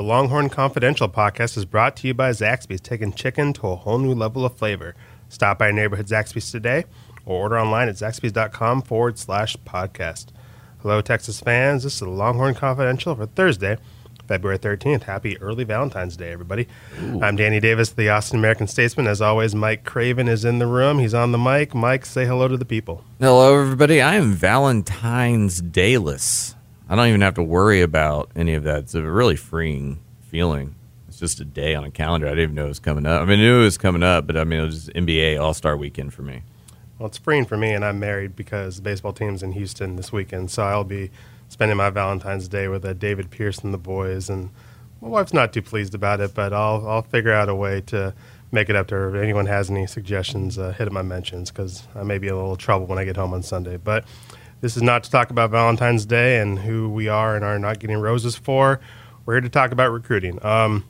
The Longhorn Confidential podcast is brought to you by Zaxby's, taking chicken to a whole new level of flavor. Stop by your neighborhood Zaxby's today or order online at zaxby's.com forward slash podcast. Hello, Texas fans. This is the Longhorn Confidential for Thursday, February 13th. Happy early Valentine's Day, everybody. I'm Danny Davis, the Austin American Statesman. As always, Mike Craven is in the room. He's on the mic. Mike, say hello to the people. Hello, everybody. I am Valentine's Dayless. I don't even have to worry about any of that. It's a really freeing feeling. It's just a day on a calendar. I didn't even know it was coming up. I mean, I knew it was coming up, but I mean, it was NBA All Star Weekend for me. Well, it's freeing for me, and I'm married because the baseball team's in Houston this weekend. So I'll be spending my Valentine's Day with uh, David Pierce and the boys. And my wife's not too pleased about it, but I'll I'll figure out a way to make it up to her. If anyone has any suggestions, uh, hit up my mentions because I may be a little trouble when I get home on Sunday. But this is not to talk about Valentine's Day and who we are and are not getting roses for. We're here to talk about recruiting. Um,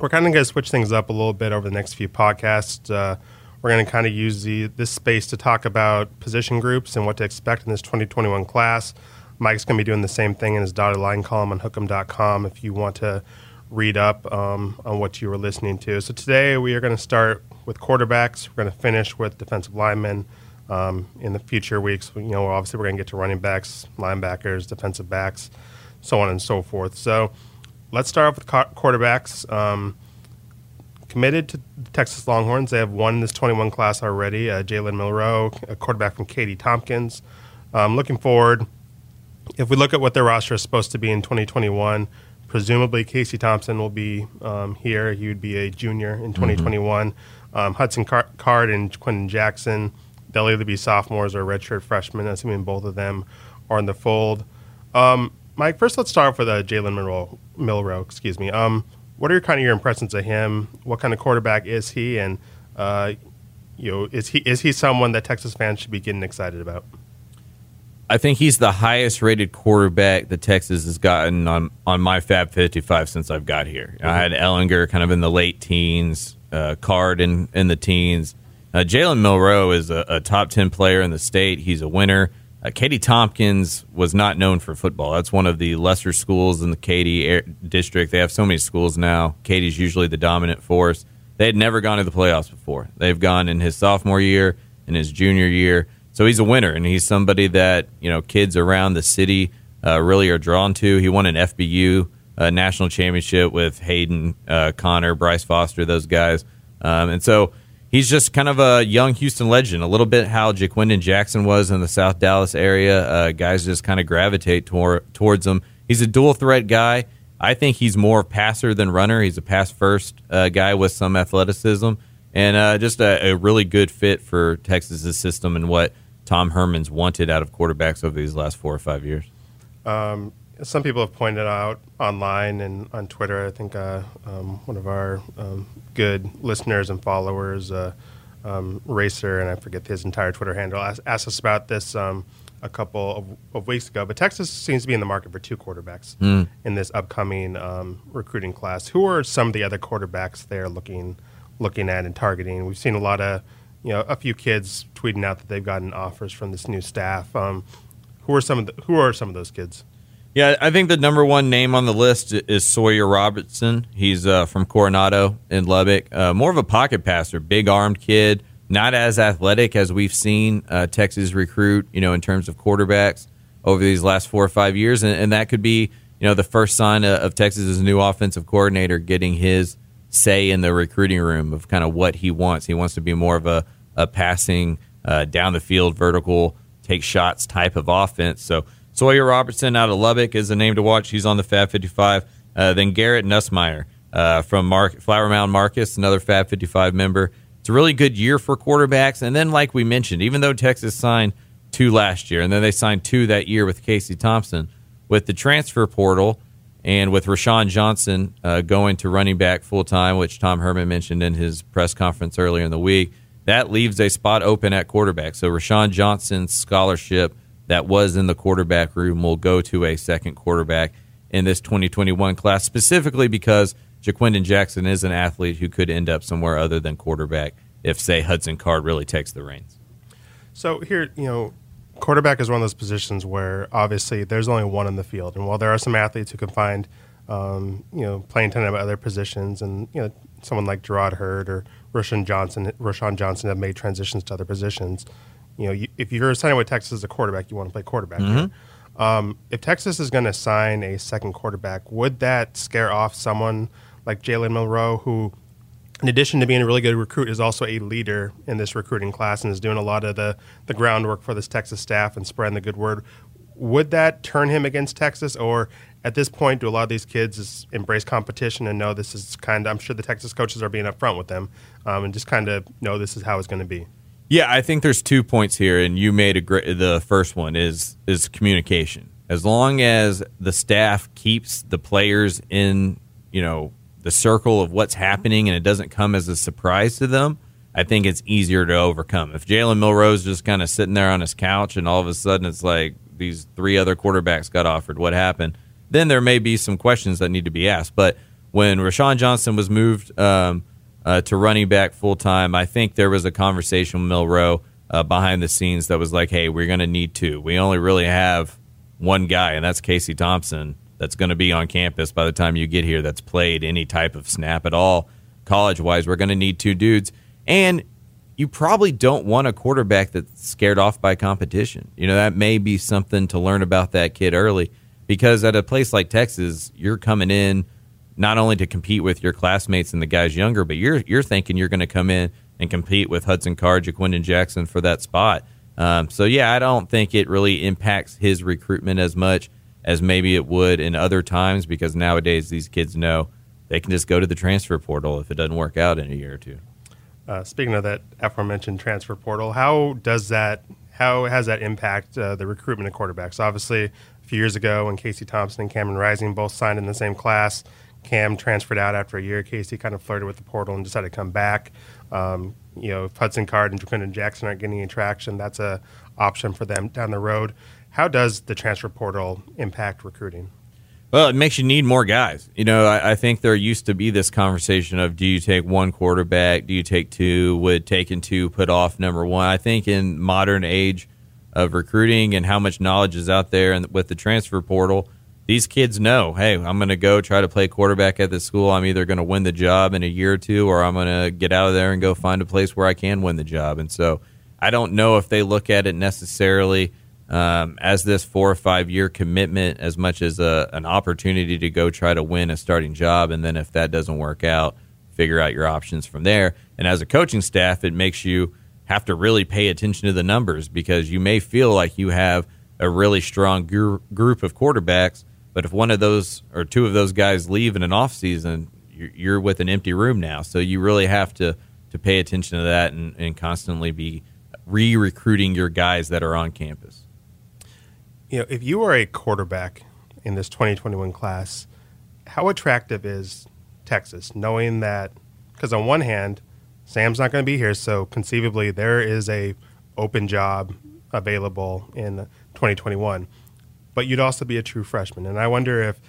we're kind of going to switch things up a little bit over the next few podcasts. Uh, we're going to kind of use the, this space to talk about position groups and what to expect in this 2021 class. Mike's going to be doing the same thing in his dotted line column on hookem.com if you want to read up um, on what you were listening to. So today we are going to start with quarterbacks. We're going to finish with defensive linemen. Um, in the future weeks, you know, obviously we're going to get to running backs, linebackers, defensive backs, so on and so forth. So let's start off with quarterbacks. Um, committed to the Texas Longhorns. They have one in this 21 class already. Uh, Jalen Milroe, a quarterback from Katy Tompkins. Um, looking forward, if we look at what their roster is supposed to be in 2021, presumably Casey Thompson will be um, here. He would be a junior in 2021. Mm-hmm. Um, Hudson Car- Card and Quentin Jackson, they'll either be sophomores or redshirt freshmen, assuming both of them are in the fold. Um, Mike, first let's start off with uh, Jalen Milroe, Milroe. Excuse me. Um, what are your kind of your impressions of him? What kind of quarterback is he, and uh, you know, is he is he someone that Texas fans should be getting excited about? I think he's the highest rated quarterback that Texas has gotten on, on my Fab 55 since I've got here. Mm-hmm. I had Ehlinger kind of in the late teens, uh, Card in, in the teens. Uh, Jalen Milroe is a, a, top 10 player in the state. He's a winner. Uh, Katy Tompkins was not known for football. That's one of the lesser schools in the Katy district. They have so many schools now. Katy's usually the dominant force. They had never gone to the playoffs before. They've gone in his sophomore year, in his junior year. So he's a winner, and he's somebody that you know kids around the city uh, really are drawn to. He won an FBU uh, national championship with Hayden uh, Conner, Bryce Foster, those guys, um, and so he's just kind of a young Houston legend, a little bit how Ja'Quinden Jackson was in the South Dallas area. Uh, guys just kind of gravitate tor- towards him. He's a dual threat guy. I think he's more of passer than runner. He's a pass first uh, guy with some athleticism and uh, just a, a, really good fit for Texas's system and what Tom Herman's wanted out of quarterbacks over these last four or five years. Um, some people have pointed out online and on Twitter. I think uh, um, one of our um, good listeners and followers, uh, um, Racer, and I forget his entire Twitter handle, asked, asked us about this um, a couple of, of, weeks ago. But Texas seems to be in the market for two quarterbacks mm. in this upcoming um, recruiting class. Who are some of the other quarterbacks they're looking looking at and targeting? We've seen a lot of, you know, a few kids tweeting out that they've gotten offers from this new staff. Um, who are some of the, who are some of those kids? Yeah, I think the number one name on the list is Sawyer Robertson. He's uh, from Coronado in Lubbock. Uh, more of a pocket passer, big armed kid, not as athletic as we've seen uh, Texas recruit. You know, in terms of quarterbacks over these last four or five years, and, and that could be you know the first sign of, of Texas's new offensive coordinator getting his say in the recruiting room of kind of what he wants. He wants to be more of a, a passing, uh, down the field, vertical, take shots type of offense. So Sawyer Robertson out of Lubbock is a name to watch. He's on the Fab 55. Uh, then Garrett Nussmeier uh, from Flower Mound Marcus, another Fab 55 member. It's a really good year for quarterbacks. And then, like we mentioned, even though Texas signed two last year, and then they signed two that year with Casey Thompson, with the transfer portal and with Roschon Johnson uh, going to running back full time, which Tom Herman mentioned in his press conference earlier in the week, that leaves a spot open at quarterback. So Roschon Johnson's scholarship – that was in the quarterback room will go to a second quarterback in this 2021 class, specifically because Ja'Quinden Jackson is an athlete who could end up somewhere other than quarterback if, say, Hudson Card really takes the reins. So here, you know, quarterback is one of those positions where obviously there's only one in the field, and while there are some athletes who can find um, you know, playing ton of other positions, and you know, someone like Jerrod Heard or Roschon Johnson, Roschon Johnson have made transitions to other positions. You know, you, if you're signing with Texas as a quarterback, you want to play quarterback. Mm-hmm. Um, if Texas is going to sign a second quarterback, would that scare off someone like Jalen Milroe, who, in addition to being a really good recruit, is also a leader in this recruiting class and is doing a lot of the, the groundwork for this Texas staff and spreading the good word? Would that turn him against Texas, or at this point, do a lot of these kids embrace competition and know this is kind of? I'm sure the Texas coaches are being upfront with them um, and just kind of know this is how it's going to be. Yeah, I think there's two points here, and you made a great. The first one is is communication. As long as the staff keeps the players in, you know, the circle of what's happening, and it doesn't come as a surprise to them, I think it's easier to overcome. If Jalen Milroe's just kind of sitting there on his couch, and all of a sudden it's like these three other quarterbacks got offered, what happened? Then there may be some questions that need to be asked. But when Roschon Johnson was moved um, uh, to running back full time, I think there was a conversation with Milroe uh, behind the scenes that was like, "Hey, we're going to need two. We only really have one guy, and that's Casey Thompson." That's going to be on campus by the time you get here. That's played any type of snap at all, college wise. We're going to need two dudes, and you probably don't want a quarterback that's scared off by competition. You know, that may be something to learn about that kid early because at a place like Texas, you're coming in not only to compete with your classmates and the guys younger, but you're you're thinking you're going to come in and compete with Hudson Card, Ja'Quinden Jackson for that spot. Um, so yeah, I don't think it really impacts his recruitment as much as maybe it would in other times because nowadays these kids know they can just go to the transfer portal if it doesn't work out in a year or two. Uh, speaking of that aforementioned transfer portal, how does that how has that impact uh, the recruitment of quarterbacks? Obviously, a few years ago when Casey Thompson and Cameron Rising both signed in the same class, Cam transferred out after a year. Casey kind of flirted with the portal and decided to come back. Um, you know, if Hudson Card and Ja'Quinden Jackson aren't getting any traction, that's a option for them down the road. How does the transfer portal impact recruiting? Well, it makes you need more guys. You know, I, I, think there used to be this conversation of do you take one quarterback? Do you take two? Would taking two put off number one? I think in modern age of recruiting and how much knowledge is out there and with the transfer portal, these kids know, hey, I'm going to go try to play quarterback at this school. I'm either going to win the job in a year or two, or I'm going to get out of there and go find a place where I can win the job. And so I don't know if they look at it necessarily – um, as this four or five year commitment as much as a, an opportunity to go try to win a starting job. And then if that doesn't work out, figure out your options from there. And as a coaching staff, it makes you have to really pay attention to the numbers because you may feel like you have a really strong gr- group of quarterbacks, but if one of those or two of those guys leave in an off season, you're, with an empty room now. So you really have to to pay attention to that and, and constantly be re-recruiting your guys that are on campus you know, if you are a quarterback in this 2021 class, how attractive is Texas, knowing that? Because on one hand, Sam's not going to be here, so conceivably there is a open job available in 2021. But you'd also be a true freshman, and I wonder if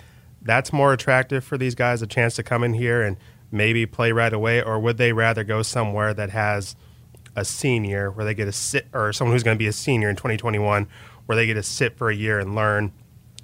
that's more attractive for these guys, a chance to come in here and maybe play right away, or would they rather go somewhere that has a senior where they get a sit or someone who's going to be a senior in 2021 where they get to sit for a year and learn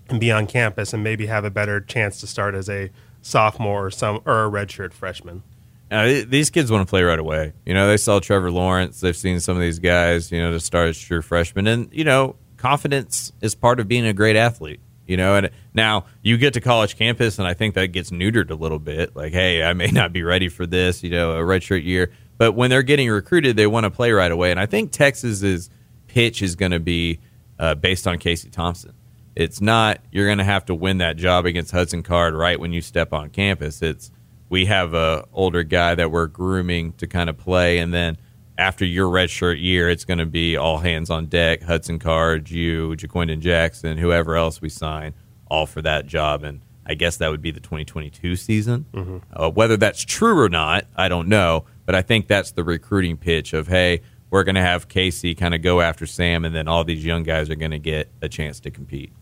and be on campus and maybe have a better chance to start as a sophomore or some or a redshirt freshman. Uh, these kids want to play right away. You know, they saw Trevor Lawrence. They've seen some of these guys. You know, to start as true freshmen, and you know, confidence is part of being a great athlete. You know, and now you get to college campus, and I think that gets neutered a little bit. Like, hey, I may not be ready for this. You know, a redshirt year. But when they're getting recruited, they want to play right away. And I think Texas's pitch is going to be uh, based on Casey Thompson. It's not you're going to have to win that job against Hudson Card right when you step on campus. It's we have a older guy that we're grooming to kind of play, and then after your redshirt year, it's going to be all hands on deck. Hudson Card, you, Ja'Quinden Jackson, whoever else we sign, all for that job. And I guess that would be the 2022 season. Mm-hmm. Uh, whether that's true or not, I don't know. But I think that's the recruiting pitch of hey, we're going to have Casey kind of go after Sam, and then all these young guys are going to get a chance to compete.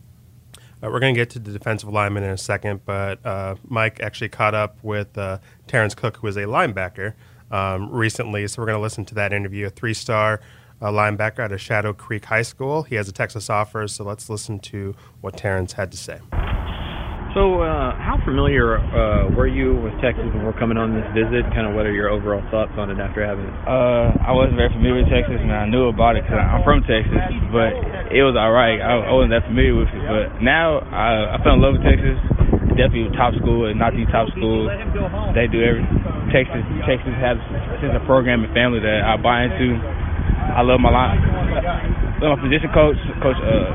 Uh, we're going to get to the defensive lineman in a second, but uh, Mike actually caught up with uh, Terrence Cooks, who is a linebacker, um, recently. So we're going to listen to that interview. A three star uh, linebacker out of Shadow Creek High School. He has a Texas offer, so let's listen to what Terrence had to say. So, uh, how familiar uh, were you with Texas before coming on this visit? Kind of what are your overall thoughts on it after having it? Uh, I wasn't very familiar with Texas, and I knew about it because I'm from Texas, but it was all right. I, I wasn't that familiar with it, but now I, I fell in love with Texas. Definitely top school, and not the top school. They do every Texas. Texas has since a program and family that I buy into. I love my line. Love my position coach, Coach uh,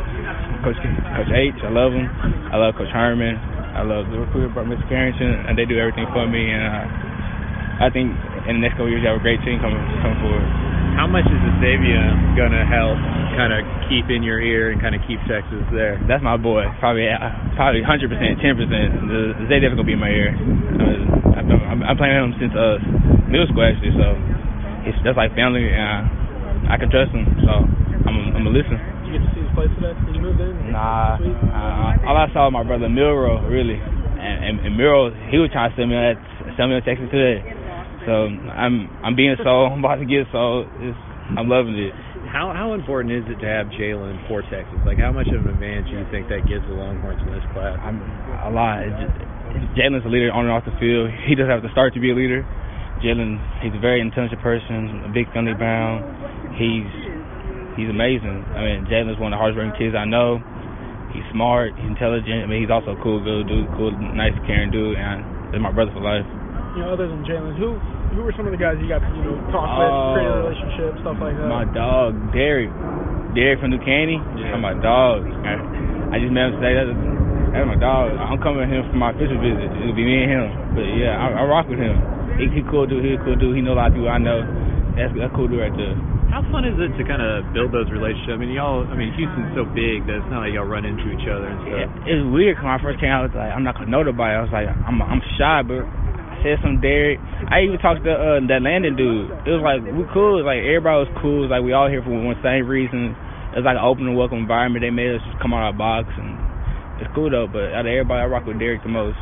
Coach Coach H. I love him. I love Coach Herman. I love the recruiter, Mr. Carrington, and they do everything for me. And uh, I think in the next couple years, you have a great team coming coming forward. How much is Xavier gonna help kind of keep in your ear and kind of keep Texas there? That's my boy. Probably uh, probably 100 percent, 10 percent. The Xavier gonna be in my ear. Uh, I'm, I'm playing him since uh, middle school actually, so it's just like family, and uh, I can trust him. So I'm I'm gonna listen you get to see his play today when you moved in? Nah, uh, all I saw was my brother Milroe really, and, and, and Milroe he was trying to send me that send me a Texas today. So I'm I'm being sold. I'm about to get sold. It's, I'm loving it. How how important is it to have Jalen for Texas? Like how much of an advantage do you think that gives the Longhorns in this class? I'm a lot. Jalen's a leader on and off the field. He doesn't have to start to be a leader. Jalen, he's a very intelligent person, a big family bound. He's he's amazing. I mean, Jalen's one of the hardest working kids I know. He's smart, he's intelligent. I mean, he's also a cool good dude, cool, nice, caring dude, and he's my brother for life. You know, other than Jalen, who who were some of the guys you got to you know talk uh, with, create a uh, relationship, stuff like that? My dog, Derek, Derek from New Caney. Yeah. my dog. I, I just met him today. That's, that's my dog. I'm coming to him for my official visit. It'll be me and him. But yeah, I, I rock with him. He, he cool dude. He a cool dude. He know a lot of people I know. That's a cool dude right there. How fun is it to kind of build those relationships? I mean, y'all. I mean, Houston's so big that it's not like y'all run into each other and stuff. It, it's weird. When I first came out, I was like, I'm not gonna know nobody. I was like, I'm I'm shy, but I said some Derek. I even talked to uh, that Landon dude. It was like we cool. It was like everybody was cool. It was like we all here for one same reason. It's like an open and welcome environment. They made us just come out of our box, and it's cool though. But out of everybody, I rock with Derek the most.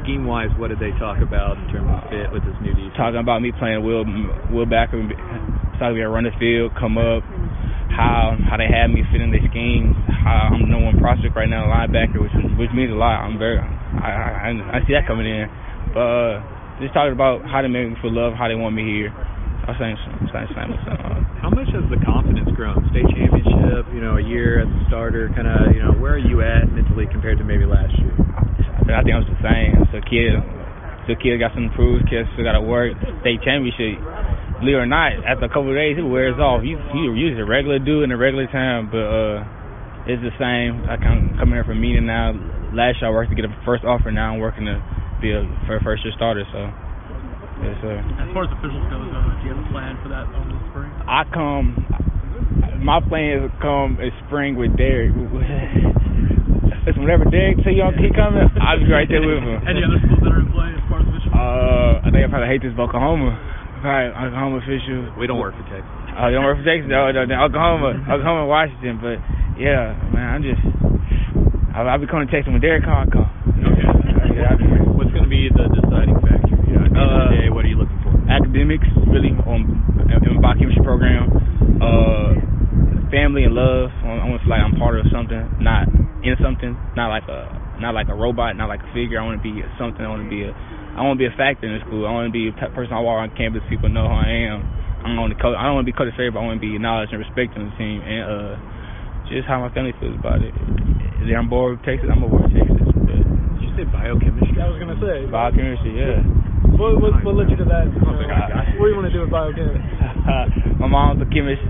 Scheme wise, what did they talk about in terms of fit with this new defense? Talking about me playing Will Will Backer talking about run the field, come up, how how they have me fit in their schemes, how I'm number one prospect right now, linebacker, which which means a lot. I'm very I I, I see that coming in, uh, just talking about how they make me feel love, how they want me here. I'm saying saying same. How much has the confidence grown? State championship, you know, a year as a starter, kind of, you know, where are you at mentally compared to maybe last year? I think I was the same. So kid, so kid got some prove. Kid still got to work. State championship believe it or not, after a couple of days, it wears off. You you use a regular dude in a regular time, but uh, it's the same. I come coming here for a meeting now. Last year I worked to get a first offer. Now I'm working to be a for first year starter. So. Yes, sir. As far as officials go, though, do you have a plan for that over the spring? I come. My plan is to come in spring with Derek. Listen, whenever Derek say y'all keep coming, I'll be right there with him. Any other schools that are in play as far as officials? Uh, I think I probably hate this Oklahoma. Right, Oklahoma official. We don't work for Texas. Oh, you don't work for Texas? No, no, no. Oklahoma, Oklahoma, Washington. But yeah, man, I'm just. I'll, I'll be coming to Texas when Derek Carr come. Okay. yeah, What's going to be the deciding factor? You know, uh, day, what are you looking for? Academics, really, on in my biochemistry program. Uh, family and love. I want to feel like I'm part of something, not in something, not like a not like a robot, not like a figure. I want to be something. I want to be a I want to be a factor in the school. I want to be a person I walk on campus. People know who I am. I don't want to coach. I don't want to be coach but I want to be acknowledged and respected on the team, and uh, just how my family feels about it. Is I'm bored with Texas? I'm bored with Texas. But Did you say biochemistry? I was gonna say biochemistry. Yeah. What, what, what led you to that? You know, what do you want to do with biochemistry? my mom's a chemist.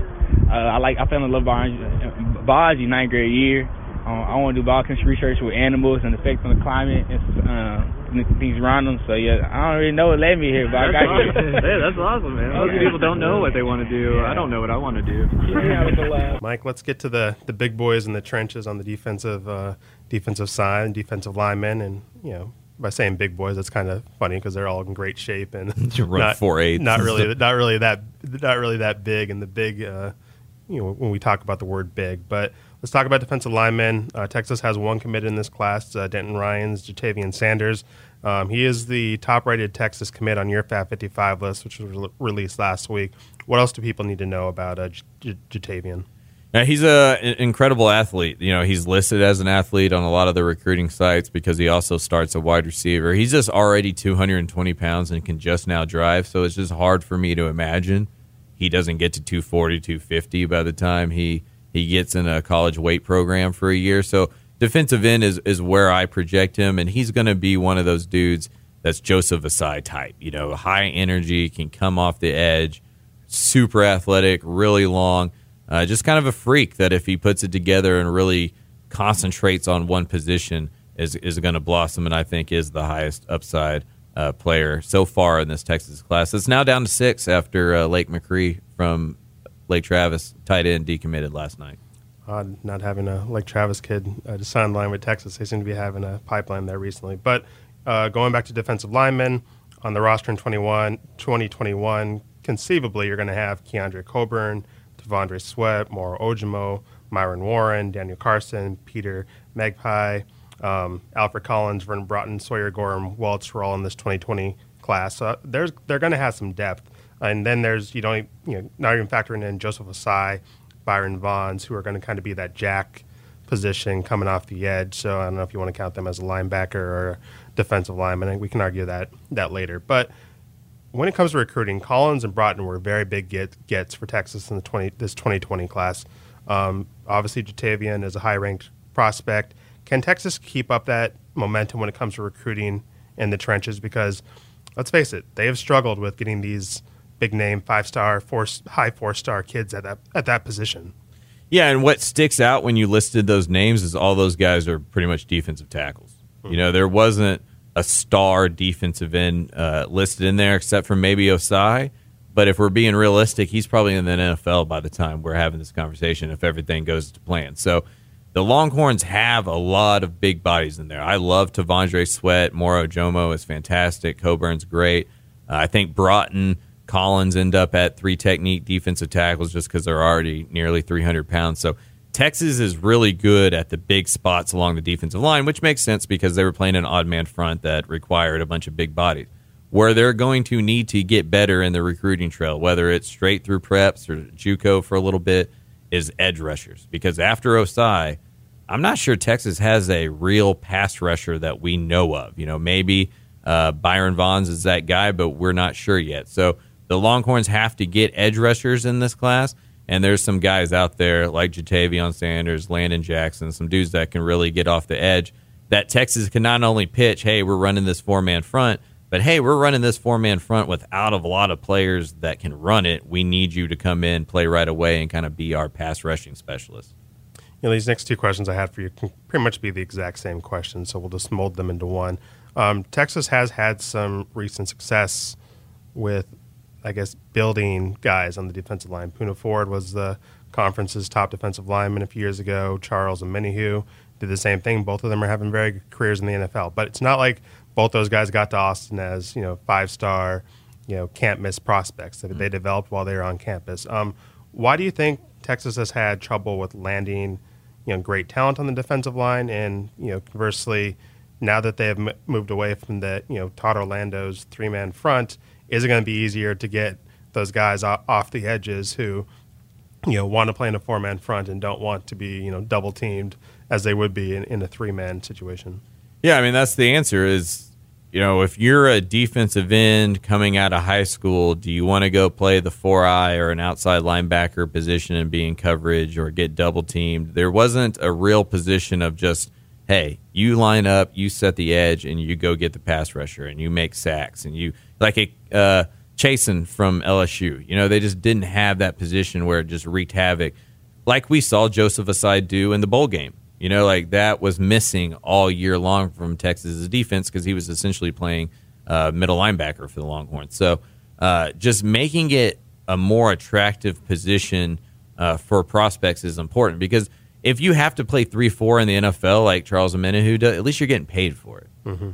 Uh, I like. I fell in love with biology. Biology ninth grade year. Um, I want to do biochemistry research with animals and effects on the climate and uh, things around them. So yeah, I don't really know what led me here, but that's I got awesome. hey, that's awesome, man. Most people don't know what they want to do. Yeah. I don't know what I want to do. Mike, let's get to the the big boys in the trenches on the defensive uh, defensive side and defensive linemen, and you know by saying big boys, that's kind of funny because they're all in great shape and not four eight. Not really, not really that, not really that big. And the big, uh, you know, when we talk about the word big, but Let's talk about defensive linemen. Uh, Texas has one committed in this class, uh, Denton Ryans, Ja'Tavion Sanders. Um, he is the top rated Texas commit on your Fab 55 list, which was re- released last week. What else do people need to know about uh, J- J- Ja'Tavion? Yeah, he's a an incredible athlete. You know, he's listed as an athlete on a lot of the recruiting sites because he also starts a wide receiver. He's just already 220 pounds and can just now drive, so it's just hard for me to imagine he doesn't get to 240, 250 by the time he he gets in a college weight program for a year. So defensive end is is where I project him, and he's going to be one of those dudes that's Joseph Ossai type. You know, high energy, can come off the edge, super athletic, really long uh, just kind of a freak that if he puts it together and really concentrates on one position is is going to blossom and I think is the highest upside uh, player so far in this Texas class. It's now down to six after uh, Lake McCree from Lake Travis tight end decommitted last night. Odd not having a Lake Travis kid uh, to sign line with Texas. They seem to be having a pipeline there recently. But uh, going back to defensive linemen on the roster in 21, 2021, conceivably you're going to have Keondre Coburn – T'Vondre Sweat, Moro Ojomo, Myron Warren, Daniel Carson, Peter Mpagi, um, Alfred Collins, Vernon Broughton, Sawyer Goram, Welch were all in this 2020 class. So there's they're going to have some depth, and then there's you don't you know not even factoring in Joseph Ossai, Byron Vaughns, who are going to kind of be that jack position coming off the edge. So I don't know if you want to count them as a linebacker or defensive lineman. We can argue that that later, but when it comes to recruiting, Collins and Broughton were very big get, gets for Texas in the 20, this 2020 class. Um, obviously, Ja'Tavion is a high ranked prospect. Can Texas keep up that momentum when it comes to recruiting in the trenches? Because let's face it, they have struggled with getting these big name five star, four high four star kids at that at that position. Yeah, and what sticks out when you listed those names is all those guys are pretty much defensive tackles. Mm-hmm. You know, there wasn't a star defensive end uh, listed in there, except for maybe Ossai. But if we're being realistic, he's probably in the NFL by the time we're having this conversation if everything goes to plan. So the Longhorns have a lot of big bodies in there. I love T'Vondre Sweat. Moro Ojomo is fantastic. Coburn's great. Uh, I think Broughton, Collins end up at three technique defensive tackles just because they're already nearly 300 pounds. So Texas is really good at the big spots along the defensive line, which makes sense because they were playing an odd man front that required a bunch of big bodies. Where they're going to need to get better in the recruiting trail, whether it's straight through preps or JUCO for a little bit, is edge rushers. Because after Ossai, I'm not sure Texas has a real pass rusher that we know of. You know, maybe uh, Byron Vaughns is that guy, but we're not sure yet. So the Longhorns have to get edge rushers in this class. And there's some guys out there like Ja'Tavion Sanders, Landon Jackson, some dudes that can really get off the edge. That Texas can not only pitch, hey, we're running this four man front, but hey, we're running this four man front without a lot of players that can run it. We need you to come in, play right away, and kind of be our pass rushing specialist. You know, these next two questions I had for you can pretty much be the exact same questions, so we'll just mold them into one. Um, Texas has had some recent success with I guess, building guys on the defensive line. Poona Ford was the conference's top defensive lineman a few years ago. Charles Omenihu did the same thing. Both of them are having very good careers in the NFL. But it's not like both those guys got to Austin as you know five star, you know can't miss prospects that they mm-hmm. developed while they were on campus. Um, why do you think Texas has had trouble with landing, you know, great talent on the defensive line, and you know, conversely, now that they have m- moved away from the you know Todd Orlando's three man front is it going to be easier to get those guys off the edges who, you know, want to play in a four man front and don't want to be, you know, double teamed as they would be in, in a three man situation? Yeah, I mean that's the answer. Is you know, if you're a defensive end coming out of high school, do you want to go play the four eye or an outside linebacker position and be in coverage or get double teamed? There wasn't a real position of just, hey, you line up, you set the edge, and you go get the pass rusher and you make sacks and you like a uh, Chaisson from LSU. You know, they just didn't have that position where it just wreaked havoc, like we saw Joseph Ossai do in the bowl game. You know, like that was missing all year long from Texas's defense because he was essentially playing uh, middle linebacker for the Longhorns. So, uh, just making it a more attractive position uh, for prospects is important because if you have to play three four in the NFL like Charles Omenihu does, at least you're getting paid for it. Mm-hmm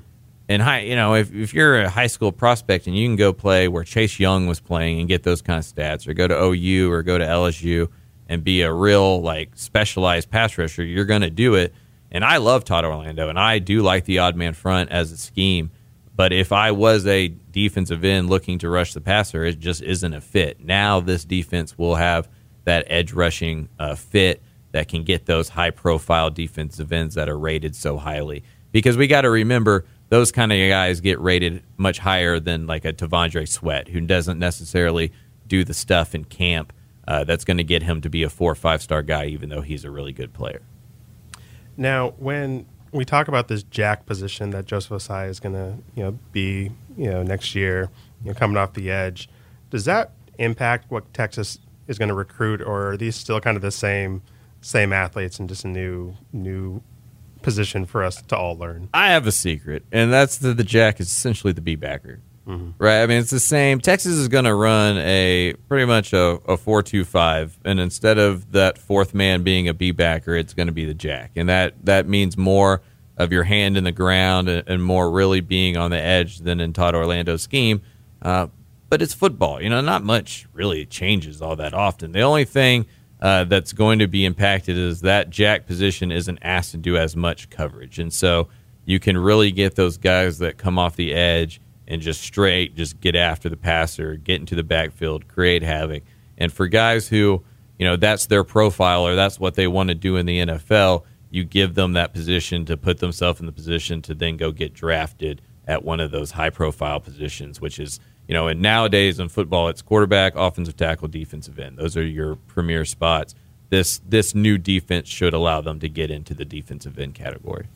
and high, you know, if, if you're a high school prospect and you can go play where Chase Young was playing and get those kind of stats, or go to OU or go to LSU and be a real like specialized pass rusher, you're going to do it. And I love Todd Orlando, and I do like the odd man front as a scheme. But if I was a defensive end looking to rush the passer, it just isn't a fit. Now this defense will have that edge rushing uh, fit that can get those high profile defensive ends that are rated so highly. Because we got to remember those kind of guys get rated much higher than like a T'Vondre Sweat, who doesn't necessarily do the stuff in camp uh, that's going to get him to be a four or five star guy, even though he's a really good player. Now, when we talk about this jack position that Joseph Ossai is going to, you know, be, you know, next year, you know, coming off the edge, does that impact what Texas is going to recruit, or are these still kind of the same same athletes and just a new new position for us to all learn? I have a secret, and that's that the jack is essentially the B backer. Mm-hmm. Right. I mean, it's the same. Texas is going to run a pretty much a, a four-two-five, and instead of that fourth man being a B backer, it's going to be the jack, and that that means more of your hand in the ground and, and more really being on the edge than in Todd Orlando's scheme. Uh, but it's football. You know, not much really changes all that often. The only thing uh, that's going to be impacted is that jack position isn't asked to do as much coverage, and so you can really get those guys that come off the edge and just straight just get after the passer, get into the backfield, create havoc. And for guys who, you know, that's their profile or that's what they want to do in the NFL, you give them that position to put themselves in the position to then go get drafted at one of those high profile positions, which is, you know, and nowadays in football it's quarterback, offensive tackle, defensive end. Those are your premier spots. This this new defense should allow them to get into the defensive end category.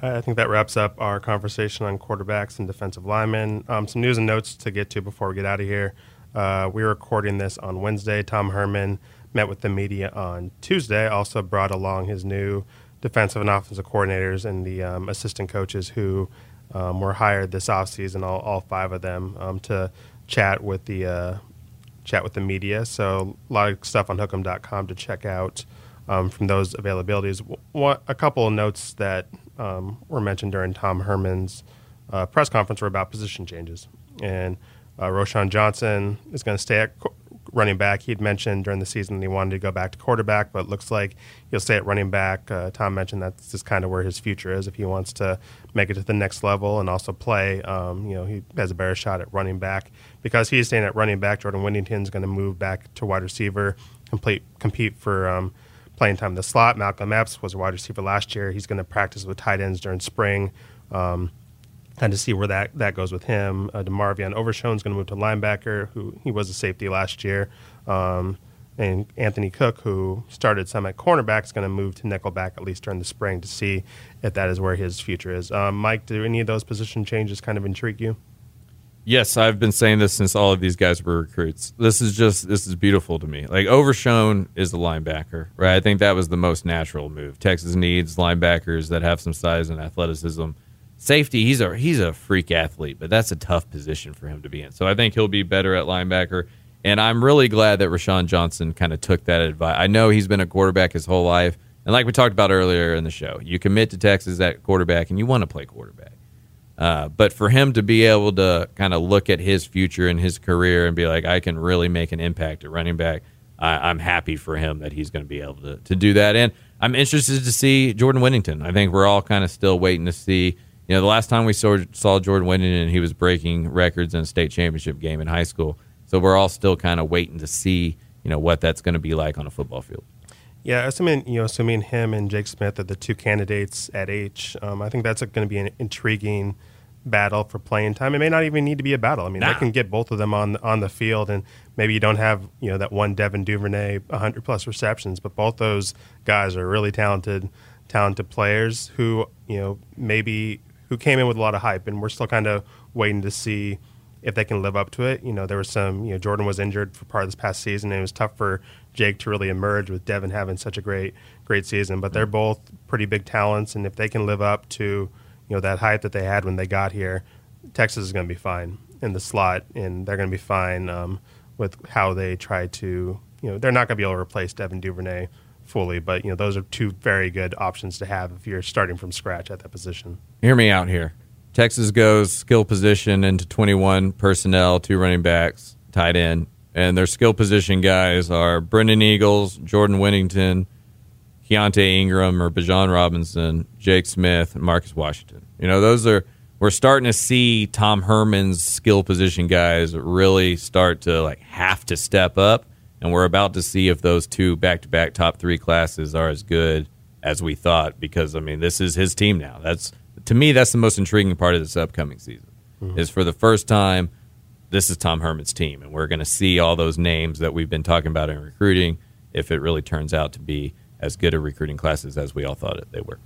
I think that wraps up our conversation on quarterbacks and defensive linemen. Um, some news and notes to get to before we get out of here. Uh, we're recording this on Wednesday. Tom Herman met with the media on Tuesday, also brought along his new defensive and offensive coordinators and the um, assistant coaches who um, were hired this offseason, all, all five of them, um, to chat with the uh, chat with the media. So a lot of stuff on hook'em.com to check out um, from those availabilities. One, a couple of notes that um, were mentioned during Tom Herman's uh, press conference were about position changes. And uh, Roschon Johnson is going to stay at running back. He'd mentioned during the season he wanted to go back to quarterback, but looks like he'll stay at running back. Uh, Tom mentioned that's just kind of where his future is if he wants to make it to the next level and also play. Um, you know, he has a better shot at running back because he's staying at running back. Jordan Whittington's going to move back to wide receiver, complete compete for. Um, playing time in the slot. Malcolm Epps was a wide receiver last year. He's going to practice with tight ends during spring. Um, and to see where that, that goes with him. Uh, DeMarvion Overshown is going to move to linebacker, who he was a safety last year. Um, and Anthony Cook, who started some at cornerback, is going to move to nickelback at least during the spring to see if that is where his future is. Um, Mike, do any of those position changes kind of intrigue you? Yes, I've been saying this since all of these guys were recruits. This is just this is beautiful to me. Like Overshown is the linebacker, right? I think that was the most natural move. Texas needs linebackers that have some size and athleticism. Safety, he's a he's a freak athlete, but that's a tough position for him to be in. So I think he'll be better at linebacker. And I'm really glad that Roschon Johnson kind of took that advice. I know he's been a quarterback his whole life. And like we talked about earlier in the show, you commit to Texas at quarterback and you want to play quarterback. Uh, but for him to be able to kind of look at his future and his career and be like, I can really make an impact at running back, I, am happy for him that he's going to be able to, to do that. And I'm interested to see Jordan Whittington. I think we're all kind of still waiting to see. You know, the last time we saw, saw Jordan Whittington, he was breaking records in a state championship game in high school. So we're all still kind of waiting to see, you know, what that's going to be like on a football field. Yeah, assuming you know, assuming him and Jake Smith are the two candidates at H, um, I think that's going to be an intriguing battle for playing time. It may not even need to be a battle. I mean, nah. they can get both of them on on the field, and maybe you don't have you know that one Devin Duvernay 100 plus receptions, but both those guys are really talented, talented players who you know maybe who came in with a lot of hype, and we're still kind of waiting to see if they can live up to it. You know, there was some you know Jordan was injured for part of this past season, and it was tough for Jake to really emerge with Devin having such a great great season. But they're both pretty big talents, and if they can live up to you know that hype that they had when they got here, Texas is going to be fine in the slot, and they're going to be fine um, with how they try to. You know, they're not going to be able to replace Devin Duvernay fully, but you know those are two very good options to have if you're starting from scratch at that position. Hear me out here. Texas goes skill position into 21 personnel, two running backs, tight end, and their skill position guys are Brendan Eagles, Jordan Whittington, Keaontay Ingram or Bijan Robinson, Jake Smith, and Marcus Washington. You know, those are we're starting to see Tom Herman's skill position guys really start to like have to step up and we're about to see if those two back-to-back top three classes are as good as we thought. Because I mean, this is his team now. That's to me, that's the most intriguing part of this upcoming season. Mm-hmm. Is for the first time, this is Tom Herman's team, and we're going to see all those names that we've been talking about in recruiting. If it really turns out to be as good a recruiting classes as we all thought it, they were.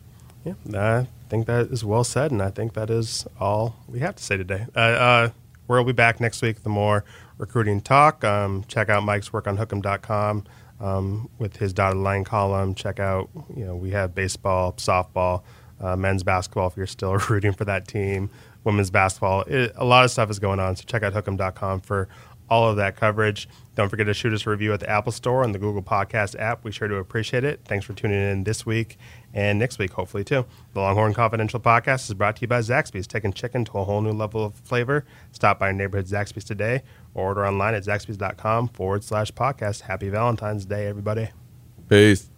Yeah, I think that is well said, and I think that is all we have to say today. Uh, uh, we'll be back next week with more recruiting talk. Um, check out Mike's work on Hook'em.com um, with his dotted line column. Check out, you know, we have baseball, softball, uh, men's basketball if you're still rooting for that team, women's basketball. It, a lot of stuff is going on, so check out Hook'em.com for all of that coverage. Don't forget to shoot us a review at the Apple Store and the Google Podcast app. We sure do appreciate it. Thanks for tuning in this week and next week, hopefully, too. The Longhorn Confidential Podcast is brought to you by Zaxby's, taking chicken to a whole new level of flavor. Stop by neighborhood Zaxby's today or order online at zaxby's.com forward slash podcast. Happy Valentine's Day, everybody. Peace.